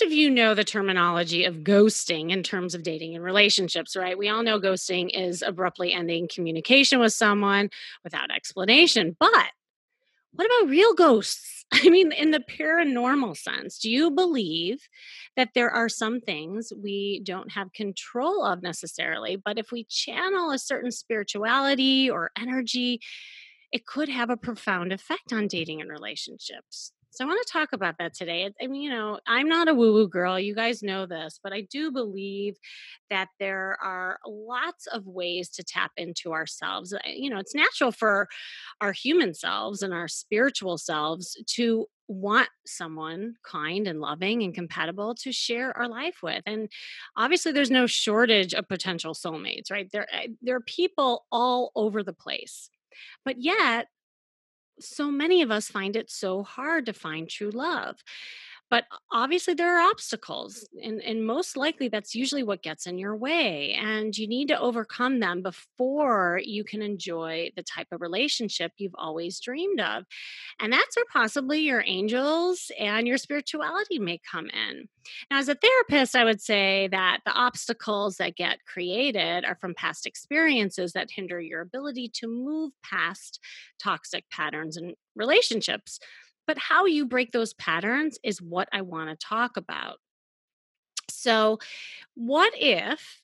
Most of you know the terminology of ghosting in terms of dating and relationships, right? We all know ghosting is abruptly ending communication with someone without explanation. But what about real ghosts? I mean, in the paranormal sense, do you believe that there are some things we don't have control of necessarily, but if we channel a certain spirituality or energy, it could have a profound effect on dating and relationships? So I want to talk about that today. I mean, you know, I'm not a woo woo girl. You guys know this, but I do believe that there are lots of ways to tap into ourselves. You know, it's natural for our human selves and our spiritual selves to want someone kind and loving and compatible to share our life with and obviously there's no shortage of potential soulmates right there eh, there are people all over the place but yet so many of us find it so hard to find true love but obviously there are obstacles mm. and, and most likely that's usually what gets in your way and you need to overcome them before you can enjoy the type of relationship you've always dreamed of and that's where possibly your angels and your spirituality may come in. Now as a therapist i would say that the obstacles that get created are from past experiences that hinder your ability to move past toxic patterns and relationships but how you break those patterns is what I want to talk about. So, what if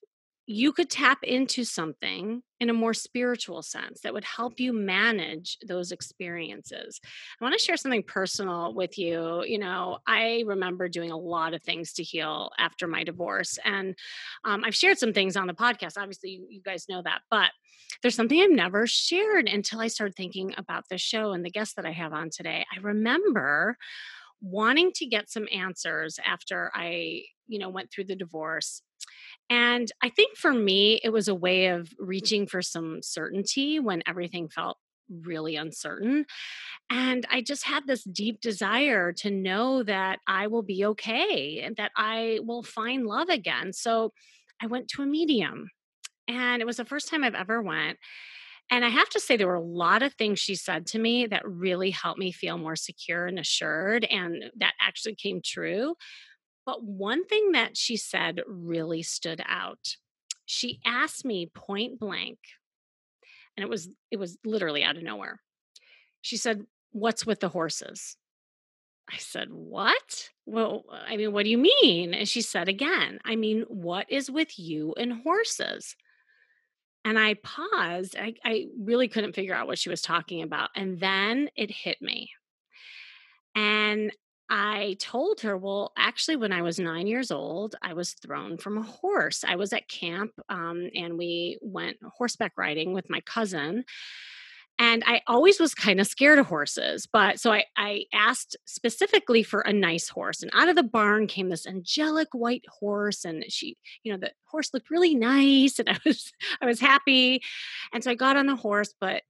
you could tap into something in a more spiritual sense that would help you manage those experiences. I want to share something personal with you. You know, I remember doing a lot of things to heal after my divorce, and um, I've shared some things on the podcast. Obviously, you, you guys know that, but there's something I've never shared until I started thinking about the show and the guests that I have on today. I remember wanting to get some answers after I, you know, went through the divorce and I think for me, it was a way of reaching for some certainty when everything felt really uncertain. And I just had this deep desire to know that I will be okay and that I will find love again. So I went to a medium. And it was the first time I've ever went. And I have to say, there were a lot of things she said to me that really helped me feel more secure and assured. And that actually came true. But one thing that she said really stood out. She asked me point blank, and it was it was literally out of nowhere. She said, "What's with the horses?" I said, "What?" Well, I mean, what do you mean? And she said again, "I mean, what is with you and horses?" And I paused. I, I really couldn't figure out what she was talking about. And then it hit me. And I told her, well, actually, when I was nine years old, I was thrown from a horse. I was at camp um, and we went horseback riding with my cousin. And I always was kind of scared of horses. But so I, I asked specifically for a nice horse. And out of the barn came this angelic white horse. And she, you know, the horse looked really nice. And I was, I was happy. And so I got on the horse, but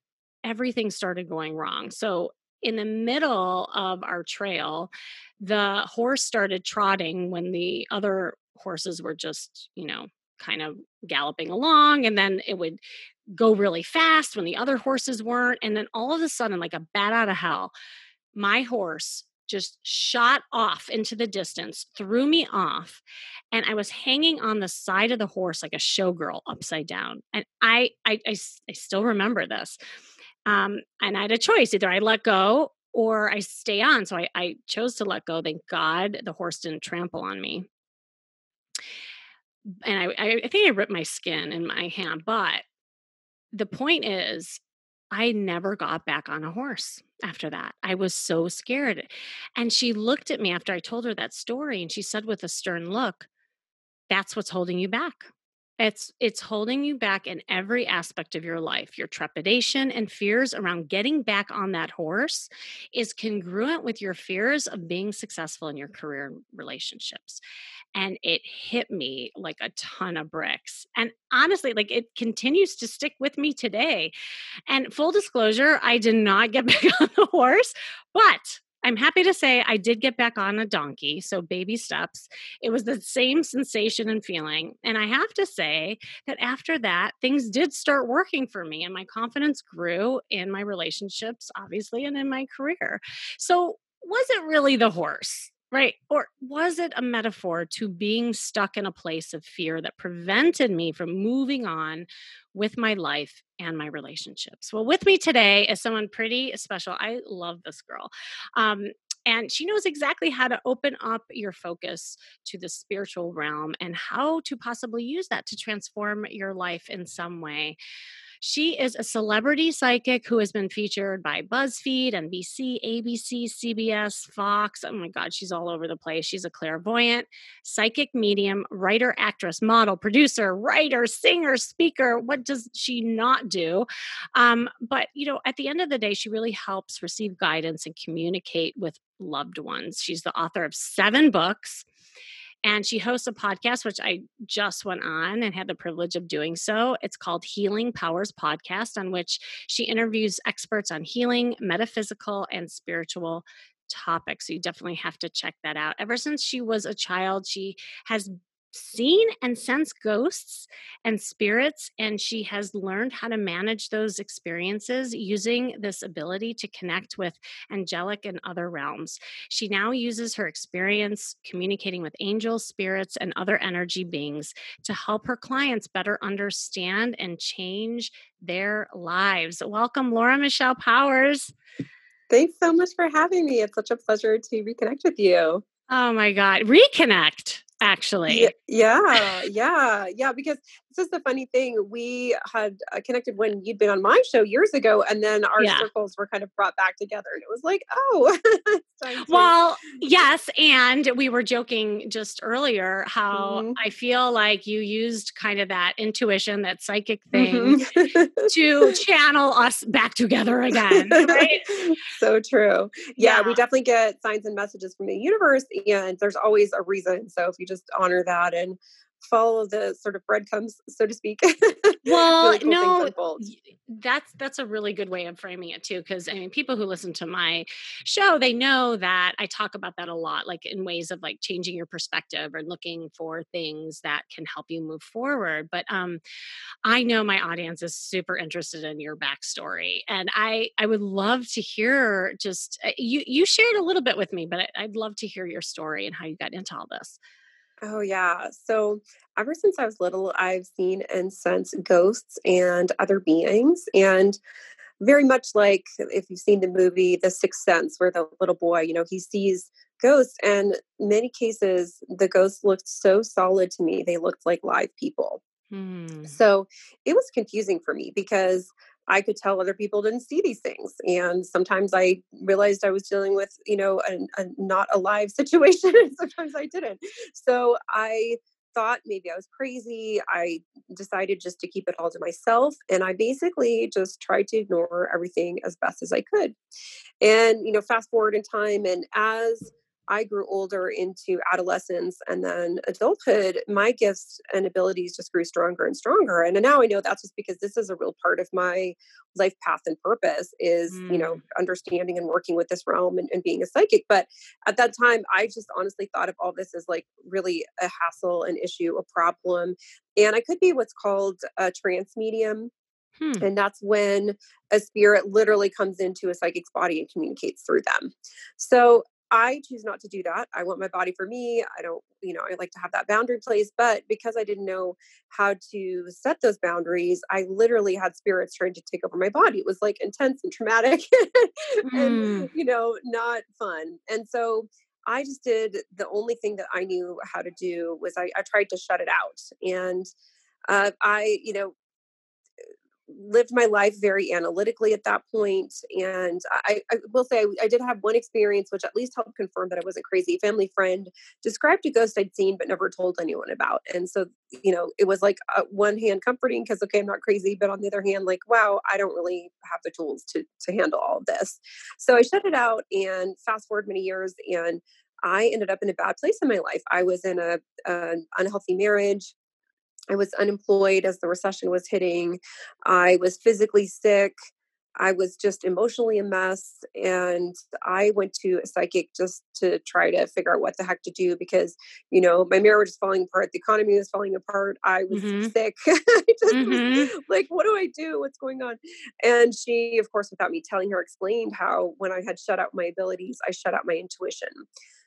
everything started going wrong. So in the middle of our trail, the horse started trotting when the other horses were just, you know, kind of galloping along. And then it would go really fast when the other horses weren't. And then all of a sudden, like a bat out of hell, my horse just shot off into the distance, threw me off, and I was hanging on the side of the horse like a showgirl upside down. And I, I, I, I still remember this. Um, and I had a choice either I let go or I stay on. So I, I chose to let go. Thank God the horse didn't trample on me. And I, I think I ripped my skin in my hand. But the point is, I never got back on a horse after that. I was so scared. And she looked at me after I told her that story and she said with a stern look, That's what's holding you back. It's it's holding you back in every aspect of your life. Your trepidation and fears around getting back on that horse is congruent with your fears of being successful in your career and relationships. And it hit me like a ton of bricks. And honestly, like it continues to stick with me today. And full disclosure, I did not get back on the horse, but I'm happy to say I did get back on a donkey, so baby steps. It was the same sensation and feeling. And I have to say that after that, things did start working for me, and my confidence grew in my relationships, obviously, and in my career. So, was it really the horse? Right. Or was it a metaphor to being stuck in a place of fear that prevented me from moving on with my life and my relationships? Well, with me today is someone pretty special. I love this girl. Um, and she knows exactly how to open up your focus to the spiritual realm and how to possibly use that to transform your life in some way. She is a celebrity psychic who has been featured by BuzzFeed, NBC, ABC, CBS, Fox. Oh my God, she's all over the place. She's a clairvoyant, psychic medium, writer, actress, model, producer, writer, singer, speaker. What does she not do? Um, but, you know, at the end of the day, she really helps receive guidance and communicate with loved ones. She's the author of seven books and she hosts a podcast, which I just went on and had the privilege of doing so. It's called Healing Powers Podcast, on which she interviews experts on healing, metaphysical, and spiritual topics. So you definitely have to check that out. Ever since she was a child, she has seen and sensed ghosts and spirits, and she has learned how to manage those experiences using this ability to connect with angelic and other realms. She now uses her experience communicating with angels, spirits, and other energy beings to help her clients better understand and change their lives. Welcome, Laura Michelle Powers. Thanks so much for having me. It's such a pleasure to reconnect with you. Oh my God, reconnect actually. Yeah, yeah, yeah. Because this is the funny thing. We had uh, connected when you'd been on my show years ago, and then our yeah. circles were kind of brought back together, and it was like, oh. well, yes, and we were joking just earlier how mm-hmm. I feel like you used kind of that intuition, that psychic thing, mm-hmm. to channel us back together again. Right? so true. Yeah, yeah, we definitely get signs and messages from the universe, and there's always a reason. So if you just honor that and follow the sort of breadcrumbs, so to speak. Well, really cool no, that's that's a really good way of framing it too. Because I mean, people who listen to my show, they know that I talk about that a lot, like in ways of like changing your perspective or looking for things that can help you move forward. But um, I know my audience is super interested in your backstory, and I I would love to hear just uh, you you shared a little bit with me, but I'd love to hear your story and how you got into all this. Oh, yeah. So, ever since I was little, I've seen and sensed ghosts and other beings. And very much like if you've seen the movie The Sixth Sense, where the little boy, you know, he sees ghosts. And many cases, the ghosts looked so solid to me, they looked like live people. Hmm. So, it was confusing for me because I could tell other people didn't see these things. And sometimes I realized I was dealing with, you know, a, a not alive situation, and sometimes I didn't. So I thought maybe I was crazy. I decided just to keep it all to myself. And I basically just tried to ignore everything as best as I could. And, you know, fast forward in time, and as I grew older into adolescence and then adulthood, my gifts and abilities just grew stronger and stronger. And now I know that's just because this is a real part of my life path and purpose is, mm. you know, mm. understanding and working with this realm and, and being a psychic. But at that time, I just honestly thought of all this as like really a hassle, an issue, a problem. And I could be what's called a trance medium. Hmm. And that's when a spirit literally comes into a psychic's body and communicates through them. So I choose not to do that. I want my body for me. I don't, you know, I like to have that boundary place. But because I didn't know how to set those boundaries, I literally had spirits trying to take over my body. It was like intense and traumatic and, mm. you know, not fun. And so I just did the only thing that I knew how to do was I, I tried to shut it out. And uh, I, you know, lived my life very analytically at that point and i, I will say I, I, did have one experience which at least helped confirm that i wasn't crazy. A family friend described a ghost i'd seen but never told anyone about and so you know it was like uh, one hand comforting because okay i'm not crazy but on the other hand like wow i don't really have the tools to to handle all of this. So i shut it out and fast forward many years and i ended up in a bad place in my life. I was in a an unhealthy marriage I was unemployed as the recession was hitting. I was physically sick. I was just emotionally a mess. And I went to a psychic just to try to figure out what the heck to do because, you know, my marriage was falling apart. The economy was falling apart. I was mm-hmm. sick. I just mm-hmm. was like, what do I do? What's going on? And she, of course, without me telling her, explained how when I had shut out my abilities, I shut out my intuition.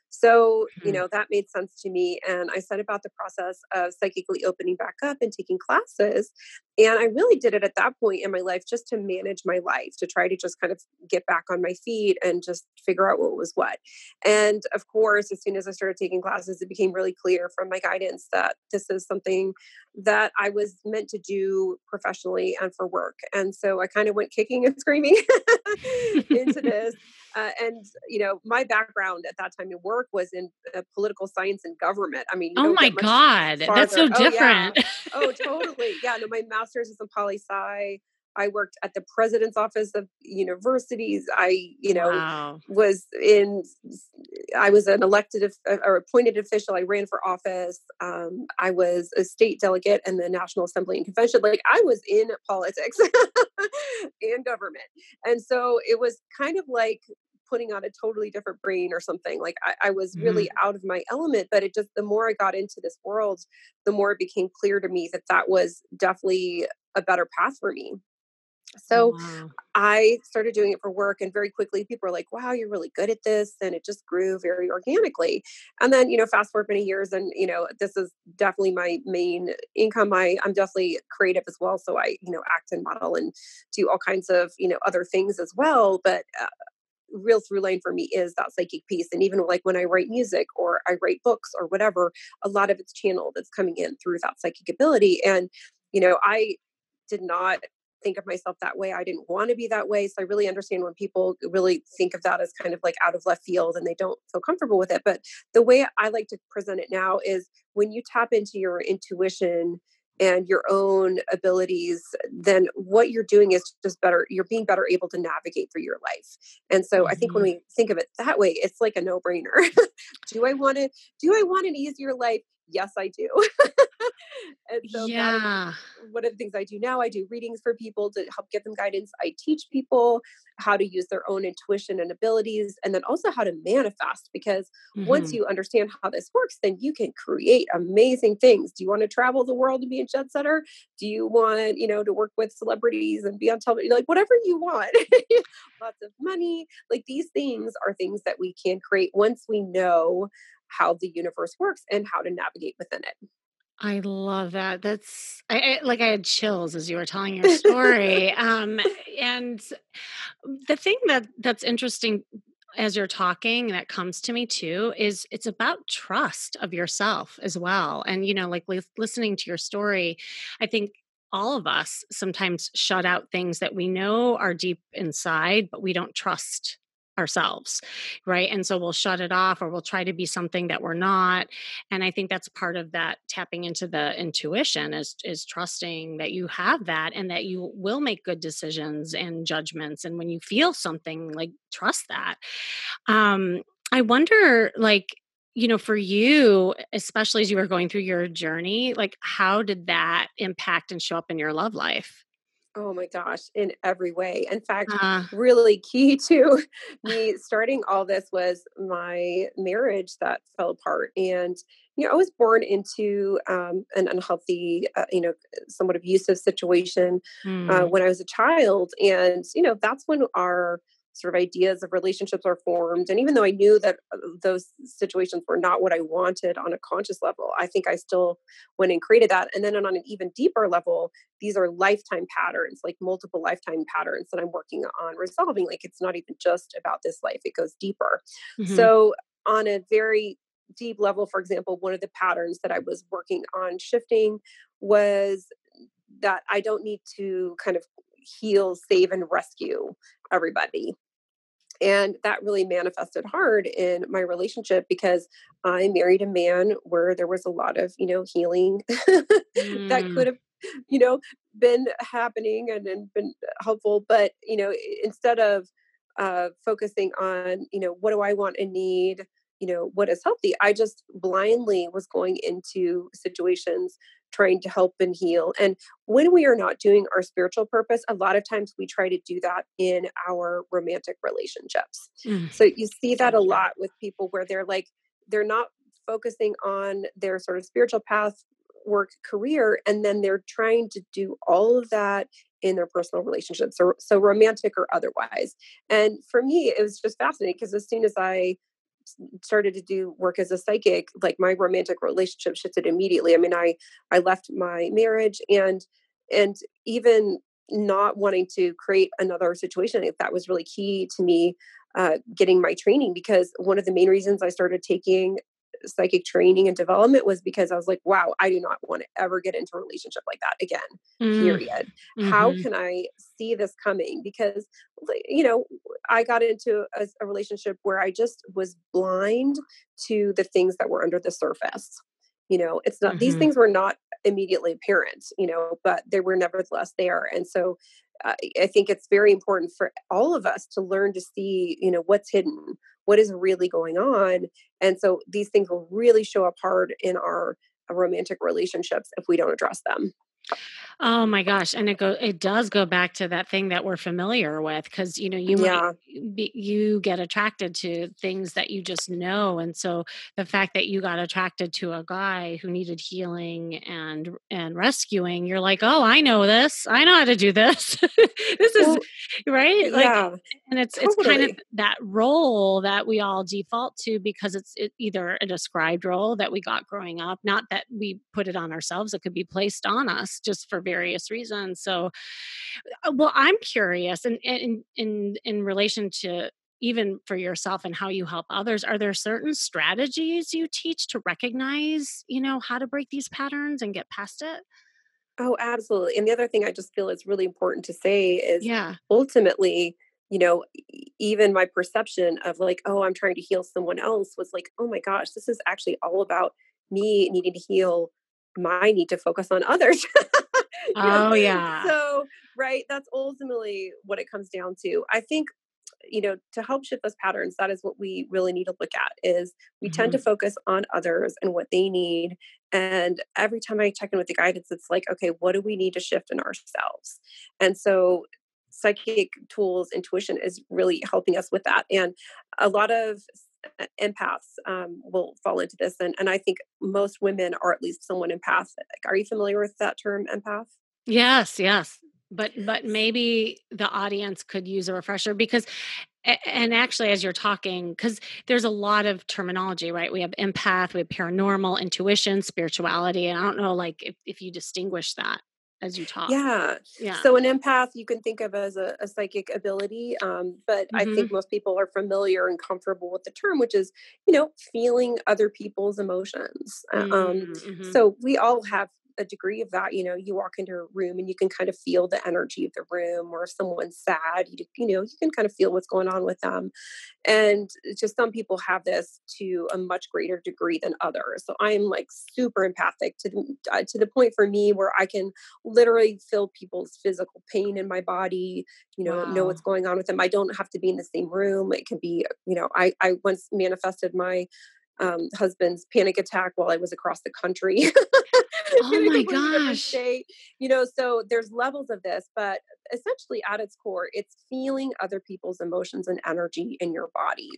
So, you mm-hmm. know, that made sense to me. And I set about the process of psychically opening back up and taking classes. And I really did it at that point in my life just to manage my life, to try to just kind of get back on my feet and just figure out what was what. And of course, as soon as I started taking classes, it became really clear from my guidance that this is something that I was meant to do professionally and for work. And so I kind of went kicking and screaming into this. Uh, and you know, my background at that time in work was in uh, political science and government. I mean, oh my god, farther. that's so different. Oh, yeah. oh, totally. Yeah. No, my master's is in poli sci. I worked at the president's office of universities. I, you know, wow. was in, I was an elected uh, or appointed official. I ran for office. Um, I was a state delegate in the National Assembly and Convention. Like I was in politics and government. And so it was kind of like putting on a totally different brain or something. Like I, I was really mm-hmm. out of my element, but it just, the more I got into this world, the more it became clear to me that that was definitely a better path for me. So wow. I started doing it for work, and very quickly people were like, wow, you're really good at this. And it just grew very organically. And then, you know, fast forward many years, and, you know, this is definitely my main income. I, I'm definitely creative as well. So I, you know, act and model and do all kinds of, you know, other things as well. But uh, real through line for me is that psychic piece and even like when i write music or i write books or whatever a lot of it's channeled that's coming in through that psychic ability and you know i did not think of myself that way. I didn't want to be that way. So I really understand when people really think of that as kind of like out of left field and they don't feel comfortable with it. But the way I like to present it now is when you tap into your intuition and your own abilities, then what you're doing is just better. You're being better able to navigate through your life. And so mm-hmm. I think when mm-hmm. we think of it that way, it's like a no brainer. do I want to, do I want an easier life? Yes, I do. and so yeah. one of the things I do now. I do readings for people to help give them guidance. I teach people how to use their own intuition and abilities, and then also how to manifest. Because mm-hmm. once you understand how this works, then you can create amazing things. Do you want to travel the world and be a jet setter? Do you want, you know, to work with celebrities and be on television? Like whatever you want. Lots of money. Like these things are things that we can create once we know how the universe works and how to navigate within it. I love that. That's I, I, like I had chills as you were telling your story. um, and the thing that that's interesting as you're talking that comes to me too is it's about trust of yourself as well. And you know, like li- listening to your story, I think all of us sometimes shut out things that we know are deep inside, but we don't trust ourselves right? And so we'll shut it off or we'll try to be something that we're not and i think that's part of that tapping into the intuition is is trusting that you have that and that you will make good decisions and judgments and when you feel something like trust that. Um i wonder like you know for you especially as you were going through your journey like how did that impact and show up in your love life Oh my gosh, in every way. In fact, uh, really key to me starting all this was my marriage that fell apart. And, you know, I was born into um, an unhealthy, uh, you know, somewhat abusive situation mm. uh, hmm. when I was a child. And, you know, that's when our sort of ideas of relationships are formed. And even though I knew that uh, those situations were not what I wanted on a conscious level, I think I still went and created that. And then on an even deeper level, these are lifetime patterns, like multiple lifetime patterns that I'm working on resolving. Like it's not even just about this life, it goes deeper. Mm-hmm. So, on a very deep level, for example, one of the patterns that I was working on shifting was that I don't need to kind of heal, save, and rescue everybody. And that really manifested hard in my relationship because I married a man where there was a lot of, you know, healing mm. that could have, you know, been happening and, and been helpful. But, you know, instead of uh, focusing on, you know, what do I want and need? You know what is healthy. I just blindly was going into situations trying to help and heal and when we are not doing our spiritual purpose a lot of times we try to do that in our romantic relationships. Mm. so you see that a lot with people where they're like they're not focusing on their sort of spiritual path work career and then they're trying to do all of that in their personal relationships so, so romantic or otherwise. And for me it was just fascinating because as soon as i started to do work as a psychic like my romantic relationship shifted immediately. I mean i i left my marriage and and even not wanting to create another situation if that was really key to me uh, getting my training because one of the main reasons i started taking psychic training and development was because I was like, wow, I do not want to ever get into a relationship like that again, mm. period. Mm-hmm. How can I see this coming? Because, you know, I got into a, a relationship where I just was blind to the things that were under the surface. You know, it's not, mm-hmm. these things were not immediately apparent, you know, but they were nevertheless there. And so uh, I think it's very important for all of us to learn to see, you know, what's hidden, what is really going on and so these things will really show up hard in our uh, romantic relationships if we don't address them Oh my gosh, and it go it does go back to that thing that we're familiar with because you know you yeah. be, you get attracted to things that you just know, and so the fact that you got attracted to a guy who needed healing and and rescuing, you're like, oh, I know this, I know how to do this. this is well, right, like, yeah, and it's totally. it's kind of that role that we all default to because it's it, either a described role that we got growing up, not that we put it on ourselves; it could be placed on us just for various reasons. So, uh, well, I'm curious, and in in in relation to even for yourself and how you help others are there certain strategies you teach to recognize you know how to break these patterns and get past it oh absolutely and the other thing i just feel is really important to say is yeah ultimately you know even my perception of like oh i'm trying to heal someone else was like oh my gosh this is actually all about me needing to heal my need to focus on others oh yeah so right that's ultimately what it comes down to i think you know to help shift those patterns that is what we really need to look at is we mm-hmm. tend to mm-hmm. focus on others and what they need and every time i check in with the guidance it's like okay what do we need to shift in ourselves and so psychic tools intuition is really helping us with that and a lot of empaths um, will fall into this and, and i think most women are at least someone empathic are you familiar with that term empath? Yes yes but but maybe the audience could use a refresher because and actually as you're talking because there's a lot of terminology right? We have empath we have paranormal intuition spirituality and i don't know like if, if you distinguish that as you talk. Yeah. Yeah. So an empath you can think of as a, a psychic ability. Um, but mm-hmm. I think mm-hmm. most people are familiar and comfortable with the term, which is, you know, feeling other people's emotions. Mm-hmm. Um, mm-hmm. so we all have a degree of that. You know, you walk into a room and you can kind of feel the energy of the room, or if someone's sad, you, you know, you can kind of feel what's going on with them. And just some people have this to a much greater degree than others. So I'm like super empathic to the, uh, to the point for me where I can literally feel people's physical pain in my body, you know, wow. know what's going on with them. I don't have to be in the same room. It can be, you know, I, I once manifested my um, husband's panic attack while I was across the country. oh my gosh. State, you know, so there's levels of this, but essentially at its core, it's feeling other people's emotions and energy in your body.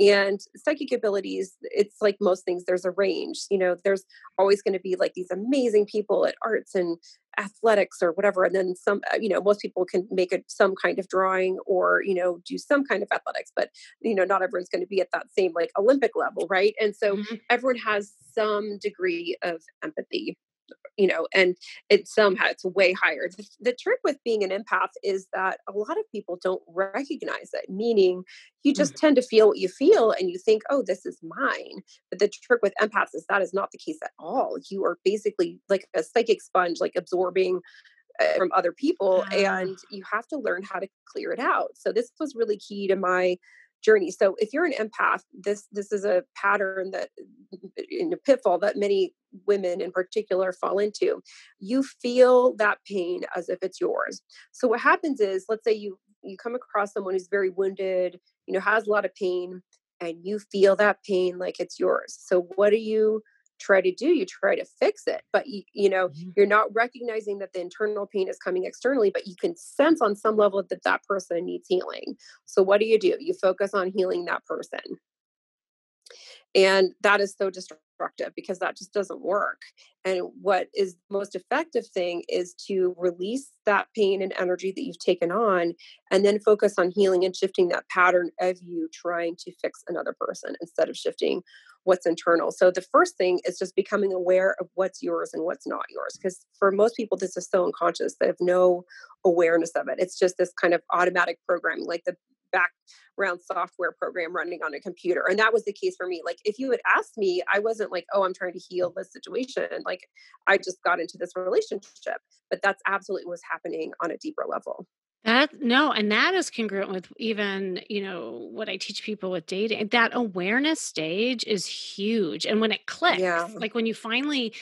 And psychic abilities, it's like most things, there's a range. You know, there's always going to be like these amazing people at arts and athletics or whatever and then some uh, you know most people can make it some kind of drawing or you know do some kind of athletics but you know not everyone's going to be at that same like olympic level right and so mm-hmm. everyone has some degree of empathy you know, and it somehow it's way higher. The, the, trick with being an empath is that a lot of people don't recognize it, meaning you just mm. tend to feel what you feel and you think, oh, this is mine. But the trick with empaths is that is not the case at all. You are basically like a psychic sponge, like absorbing uh, from other people and you have to learn how to clear it out so this was really key to my journey. So if you're an empath this this is a pattern that in a pitfall that many women in particular fall into. You feel that pain as if it's yours. So what happens is let's say you you come across someone who's very wounded you know has a lot of pain and you feel that pain like it's yours. So what do you try to do you try to fix it but you, you know mm-hmm. you're not recognizing that the internal pain is coming externally but you can sense on some level that that person needs healing. So what do you do? You focus on healing that person. And that is so destructive because that just doesn't work and what is the most effective thing is to release that pain and energy that you've taken on and then focus on healing and shifting that pattern of you trying to fix another person instead of shifting what's internal. So the first thing is just becoming aware of what's yours and what's not yours. Because for most people, this is so unconscious. They have no awareness of it. It's just this kind of automatic programming, like the background software program running on a computer. And that was the case for me. Like if you had asked me, I wasn't like, oh, I'm trying to heal this situation. Like I just got into this relationship. But that's absolutely what's happening on a deeper level. That no, and that is congruent with even, you know, what I teach people with dating. That awareness stage is huge. And when it clicks, yeah. like when you finally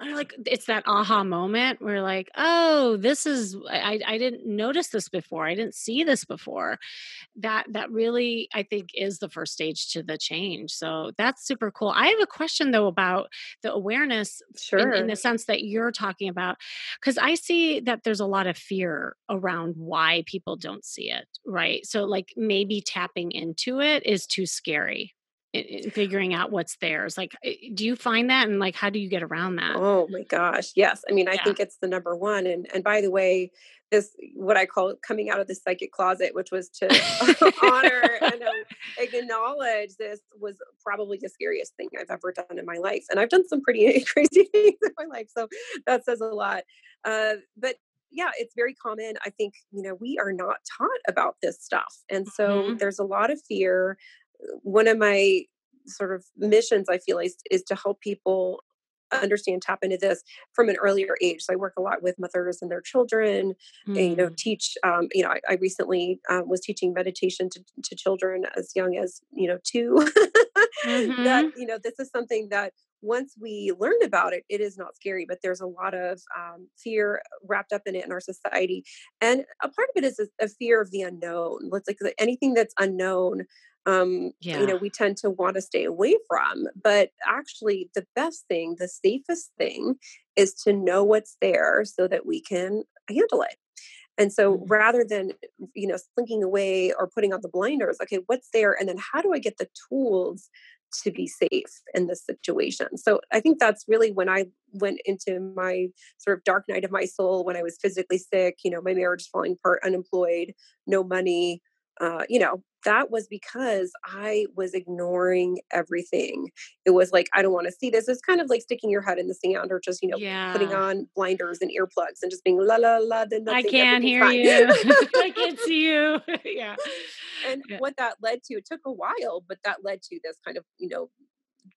like it's that aha moment where like oh this is I, I didn't notice this before. I didn't see this before. That that really i think is the first stage to the change so that's super cool. I have a question though about the awareness sure. in, in the sense that you're talking about because i see that there's a lot of fear around why people don't see it right? So like maybe tapping into it is too scary in figuring out what's theirs like do you find that and like how do you get around that oh my gosh yes i mean i yeah. think it's the number one and and by the way this what i call coming out of the psychic closet which was to honor and uh, acknowledge this was probably the scariest thing i've ever done in my life and i've done some pretty crazy things in my life so that says a lot uh, but yeah, it's very common. I think, you know, we are not taught about this stuff. And so mm-hmm. there's a lot of fear one of my sort of missions i feel is, is to help people understand tap into this from an earlier age so i work a lot with mothers and their children mm. and you know mm. teach um, you know i, I recently uh, was teaching meditation to, to children as young as you know 2 mm-hmm. that you know this is something that once we learn about it it is not scary but there's a lot of um, fear wrapped up in it in our society and a part of it is a, a fear of the unknown let's like anything that's unknown um, yeah. you know, we tend to want to stay away from. But actually, the best thing, the safest thing is to know what's there so that we can handle it. And so mm-hmm. rather than, you know, slinking away or putting on the blinders, okay, what's there? And then how do I get the tools to be safe in this situation? So I think that's really when I went into my sort of dark night of my soul when I was physically sick, you know, my marriage falling apart, unemployed, no money, uh, you know, that was because I was ignoring everything. It was like, I don't want to see this. It's kind of like sticking your head in the sand or just, you know, yeah. putting on blinders and earplugs and just being la la la. Then nothing, I can't hear fine. you. I can't see you. yeah. And yeah. what that led to, it took a while, but that led to this kind of, you know,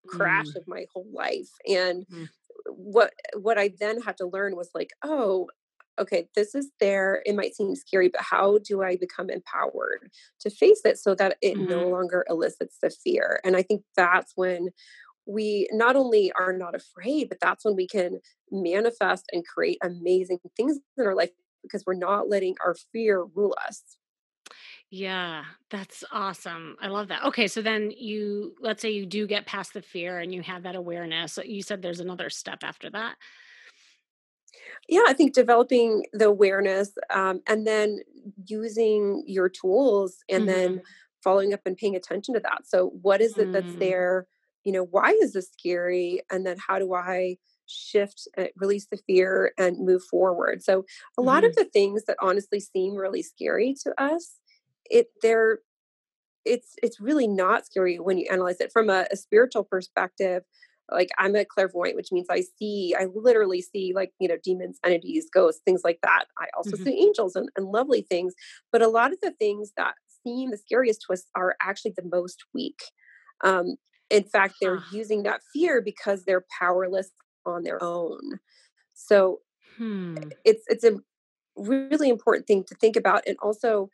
crash mm. of my whole life. And mm. what what I then had to learn was like, oh, okay, this is there. It might seem scary, but how do I become empowered to face it so that it mm-hmm. no longer elicits the fear? And I think that's when we not only are not afraid, but that's when we can manifest and create amazing things in our life because we're not letting our fear rule us. Yeah, that's awesome. I love that. Okay, so then you let's say you do get past the fear and you have that awareness. You said there's another step after that yeah i think developing the awareness um, and then using your tools and mm-hmm. then following up and paying attention to that so what is it that's mm. there you know why is this scary and then how do i shift uh, release the fear and move forward so a lot mm-hmm. of the things that honestly seem really scary to us it they're it's it's really not scary when you analyze it from a, a spiritual perspective like i'm a clairvoyant which means i see i literally see like you know demons entities ghosts things like that i also mm-hmm. see angels and, and lovely things but a lot of the things that seem the scariest to us are actually the most weak um, in fact they're using that fear because they're powerless on their own so hmm. it's it's a really important thing to think about. And also,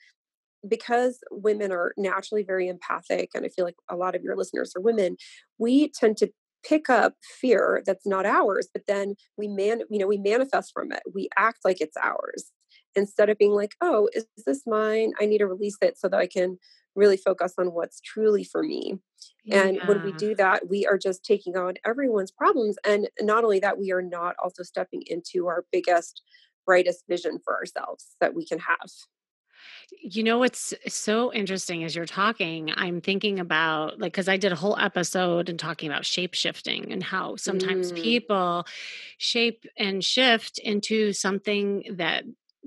because women are naturally very empathic, and I feel like a lot of your listeners are women, we tend to pick up fear that's not ours, but then we man, you know, we manifest from it. We act like it's ours instead of being like, oh, is this mine? I need to release it so that I can really focus on what's truly for me. Yeah. And when we do that, we are just taking on everyone's problems. And not only that, we are not also stepping into our biggest, brightest vision for ourselves that we can have. You know what's so interesting as you're talking, I'm thinking about like because I did a whole episode and talking about shape shifting and how sometimes mm. people shape and shift into something that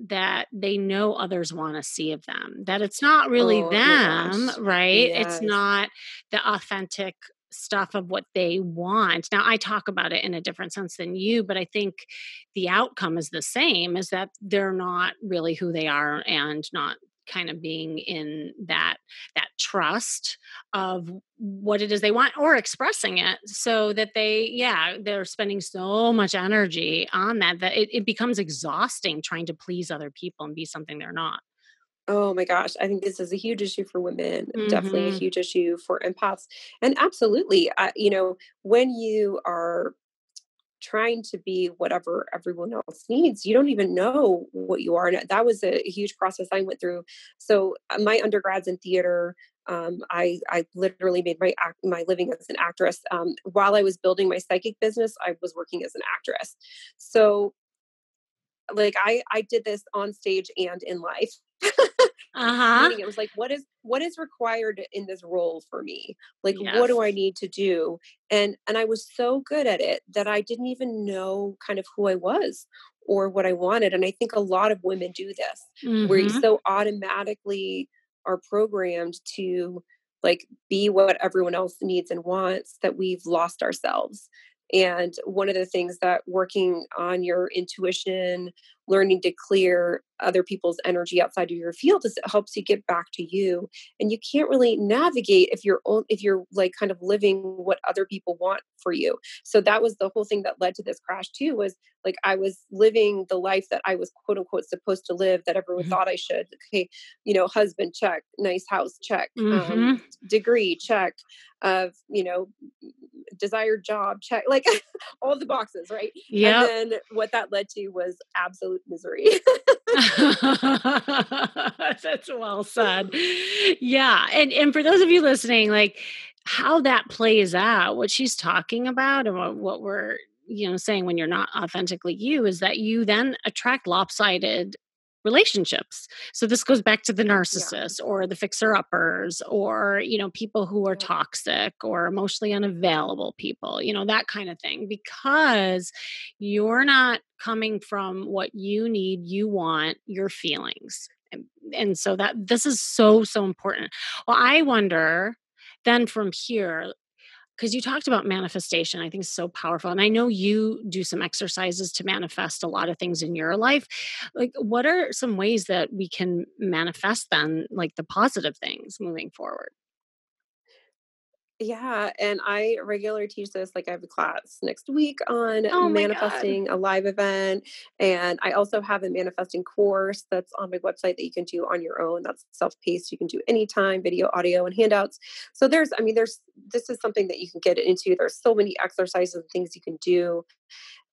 that they know others want to see of them that it's not really oh, them right yes. it's not the authentic stuff of what they want. Now i talk about it in a different sense than you but i think the outcome is the same is that they're not really who they are and not kind of being in that that trust of what it is they want or expressing it so that they yeah they're spending so much energy on that that it, it becomes exhausting trying to please other people and be something they're not Oh my gosh, I think this is a huge issue for women, mm-hmm. definitely a mm-hmm. huge issue for empaths. And absolutely, uh, you know, when you are trying to be whatever everyone else needs you don't even know what you are and that was a huge process i went through so uh, my undergrads in theater um, I, I literally made my act, my living as an actress. Um, while I was building my psychic business, I was working as an actress. So, like I I did this on stage and in life. uh-huh. It was like, what is what is required in this role for me? Like, yes. what do I need to do? And and I was so good at it that I didn't even know kind of who I was or what I wanted. And I think a lot of women do this, mm-hmm. where you mm-hmm. so automatically are programmed to like be what everyone else needs and wants that we've lost ourselves. And one of the things that working on your intuition, learning to clear other people's energy outside of your field is it helps you get back to you and you can't really navigate if you're if you're like kind of living what other people want for you. So that was the whole thing that led to this crash too was like i was living the life that i was quote unquote supposed to live that everyone mm-hmm. thought i should. Okay you know husband check. Nice house check. Um, mm-hmm. um, degree check. Of you know desired job check. Like all the boxes right? Yeah and then what that led to was absolute misery. That's well said. Yeah and and for those of you listening like how that plays out what she's talking about and what, what we're you know saying when you're not authentically you is that you then attract lopsided relationships. So this goes back to the narcissist yeah. or the fixer uppers or you know people who are toxic or emotionally unavailable people you know that kind of thing because you're not coming from what you need you want your feelings. And, and so that this is so so important. Well i wonder then from here because you talked about manifestation i think is so powerful and i know you do some exercises to manifest a lot of things in your life like what are some ways that we can manifest then like the positive things moving forward yeah, and I regularly teach this. Like I have a class next week on oh manifesting God. a live event, and I also have a manifesting course that's on my website that you can do on your own. That's self-paced. You can do anytime, video, audio, and handouts. So there's, I mean, there's this is something that you can get into. There's so many exercises and things you can do.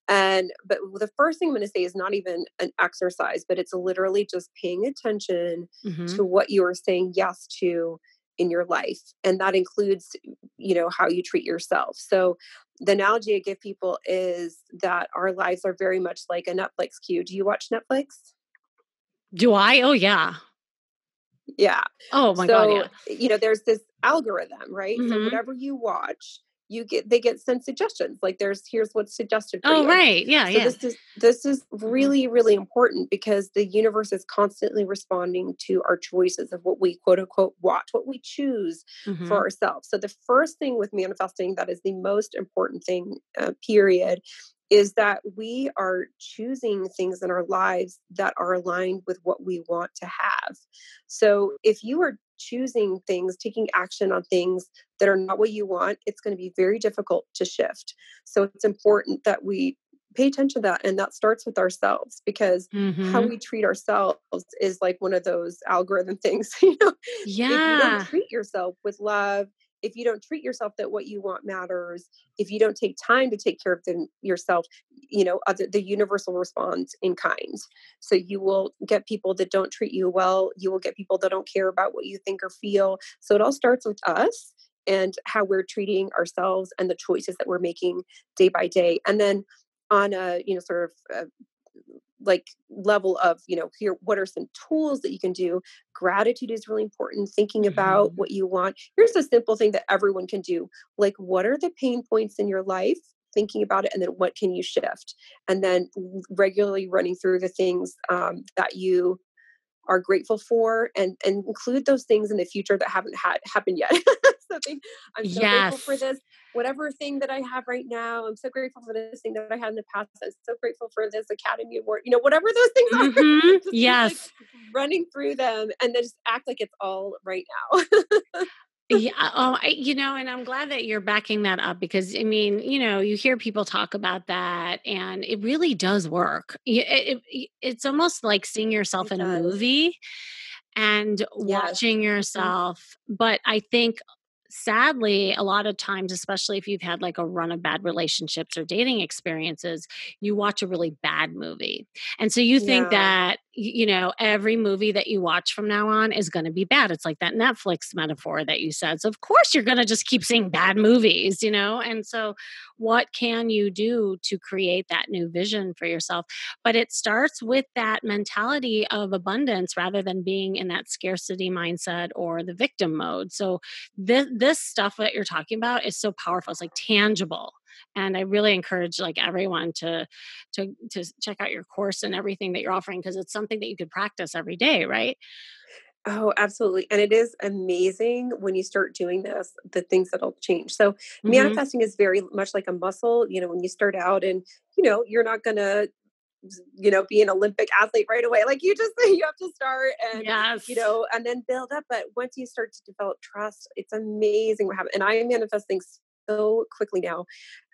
And but the first thing I'm going to say is not even an exercise, but it's literally just paying attention mm-hmm. to what you are saying yes to in your life and that includes you know how you treat yourself. So the analogy i give people is that our lives are very much like a netflix queue. Do you watch netflix? Do i? Oh yeah. Yeah. Oh my so, god yeah. you know there's this algorithm right? Mm-hmm. so whatever you watch you get they get sent suggestions like there's here's what's suggested oh you. right yeah so yeah this is this is mm-hmm. really really important because the universe is constantly responding to our choices of what we quote unquote watch what we choose mm-hmm. for ourselves so the first thing with manifesting that is the most important thing uh, period is that we are choosing things in our lives that are aligned with what we want to have. So if you are choosing things, taking action on things that are not what you want, it's going to be very difficult to shift. So it's important that we pay attention to that and that starts with ourselves because mm-hmm. how we treat ourselves is like one of those algorithm things you know yeah if you don't treat yourself with love if you don't treat yourself that what you want matters if you don't take time to take care of them yourself you know other, the universal respond in kind. So you will get people that don't treat you well you will get people that don't care about what you think or feel. So it all starts with us and how we're treating ourselves and the choices that we're making day by day. And then on a you know sort of uh, like level of you know here what are some tools that you can do? Gratitude is really important thinking about mm-hmm. what you want. Here's a simple thing that everyone can do like what are the pain points in your life? Thinking about it and then what can you shift? And then regularly running through the things um, that you are grateful for and and include those things in the future that haven't had happened yet i'm so yes. grateful for this whatever thing that i have right now i'm so grateful for this thing that i had in the past i'm so grateful for this academy award you know whatever those things mm-hmm. are yes like running through them and then just act like it's all right now yeah oh I, you know and i'm glad that you're backing that up because i mean you know you hear people talk about that and it really does work it, it, it's almost like seeing yourself it in does. a movie and yes. watching mm-hmm. yourself but i think sadly, a lot of times, especially if you've had like a run of bad relationships or dating experiences, you watch a really bad movie. And so you think yeah. that, you know, every movie that you watch from now on is going to be bad. It's like that Netflix metaphor that you said. So, of course, you're going to just keep seeing bad movies, you know? And so, what can you do to create that new vision for yourself? But it starts with that mentality of abundance rather than being in that scarcity mindset or the victim mode. So, this, this stuff that you're talking about is so powerful. It's like tangible. And I really encourage like everyone to to to check out your course and everything that you're offering because it's something that you could practice every day, right? Oh, absolutely. And it is amazing when you start doing this, the things that'll change. So, mm-hmm. manifesting is very much like a muscle. You know, when you start out and, you know, you're not going to you know be an olympic athlete right away like you just you have to start and yes. you know and then build up but once you start to develop trust it's amazing what happens and i am manifesting so quickly now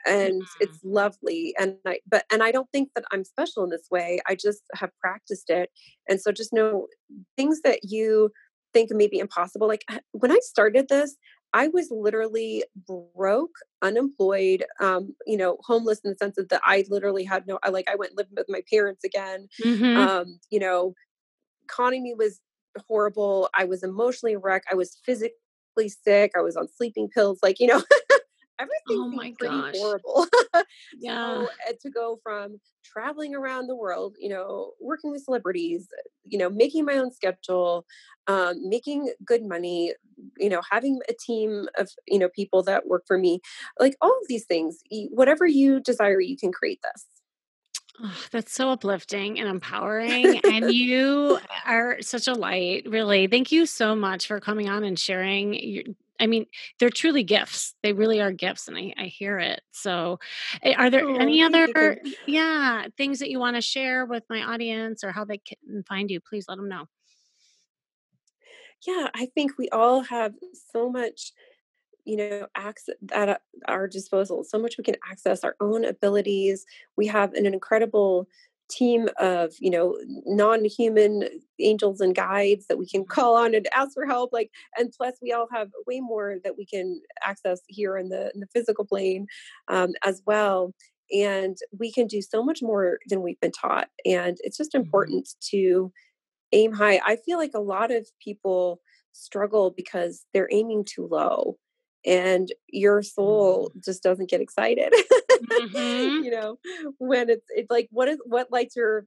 and mm-hmm. it's lovely and i but and i don't think that i'm special in this way i just have practiced it and so just know things that you think may be impossible like when i started this I was literally broke, unemployed, um, you know, homeless in the sense that I literally had no, I like, I went living with my parents again. Mm-hmm. Um, you know, economy was horrible. I was emotionally wrecked. I was physically sick. I was on sleeping pills. Like, you know, everything oh pretty gosh. horrible. yeah. So, uh, to go from traveling around the world, you know, working with celebrities, you know, making my own schedule, um, making good money, you know, having a team of, you know, people that work for me, like all of these things, whatever you desire, you can create this. Oh, that's so uplifting and empowering. and you are such a light, really. Thank you so much for coming on and sharing your, I mean, they're truly gifts. They really are gifts, and I, I hear it. So, eh, are there oh, any other, yeah, things that you want to share with my audience or how they can find you? Please let them know. Yeah, I think we all have so much you know access at our disposal so much we can access our own abilities we have an incredible team of you know non-human angels and guides that we can call on and ask for help like and plus we all have way more that we can access here in the in the physical plane um, as well and we can do so much more than we've been taught and it's just mm-hmm. important to aim high i feel like a lot of people struggle because they're aiming too low and your soul mm-hmm. just doesn't get excited mm-hmm. you know when it's it's like what is what lights your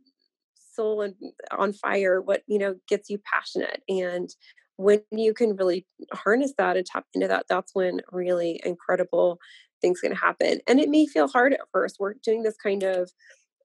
soul and on fire? What you know gets you passionate? And when you can really harness that and tap into that that's when really incredible things can happen. And it may feel hard at first. We're doing this kind of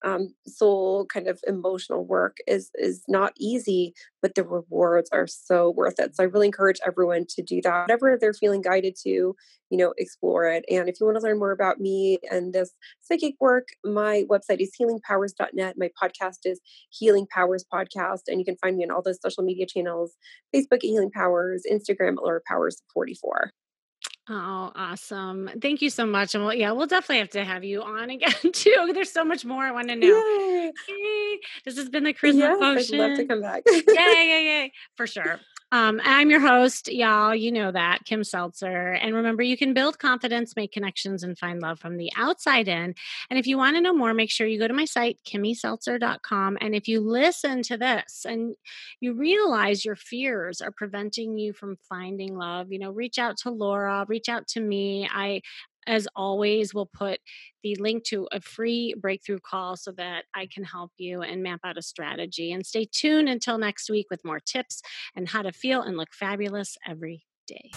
um, soul kind of emotional work is is not easy but the rewards are so worth it. So i really encourage everyone to do that whatever they're feeling guided to you know explore it. And if you want to learn more about me and this psychic work my website is healingpowers.net my podcast is healing powers podcast and you can find me on all those social media channels facebook at healing powers instagram at laura powers 44 Oh, awesome. Thank you so much. And well, yeah, we'll definitely have to have you on again too. There's so much more I want to know. Yay! This has been the Charisma Yes, I'd love to come back. Yay, yay, yay. For sure. Um, I'm your host, y'all. You know that, Kim Seltzer. And remember, you can build confidence, make connections, and find love from the outside in. And if you want to know more, make sure you go to my site, kimmyseltzer.com. And if you listen to this and you realize your fears are preventing you from finding love, you know, reach out to Laura, reach out to me. I as always, we'll put the link to a free breakthrough call so that I can help you and map out a strategy. And stay tuned until next week with more tips and how to feel and look fabulous every day.